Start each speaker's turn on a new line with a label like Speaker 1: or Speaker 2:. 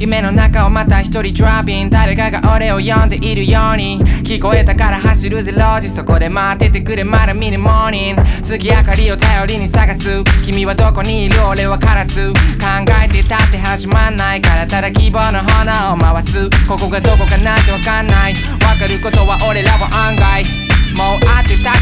Speaker 1: 夢の中をまた一人ドラビン誰かが俺を呼んでいるように。聞こえたから走るぜロジそこで待っててくれまだ見ぬモーニング。月明かりを頼りに探す。君はどこにいる俺はカラス考えてたって始まんないからただ希望の花を回す。ここがどこかなんてわかんない。わかることは俺らも案外。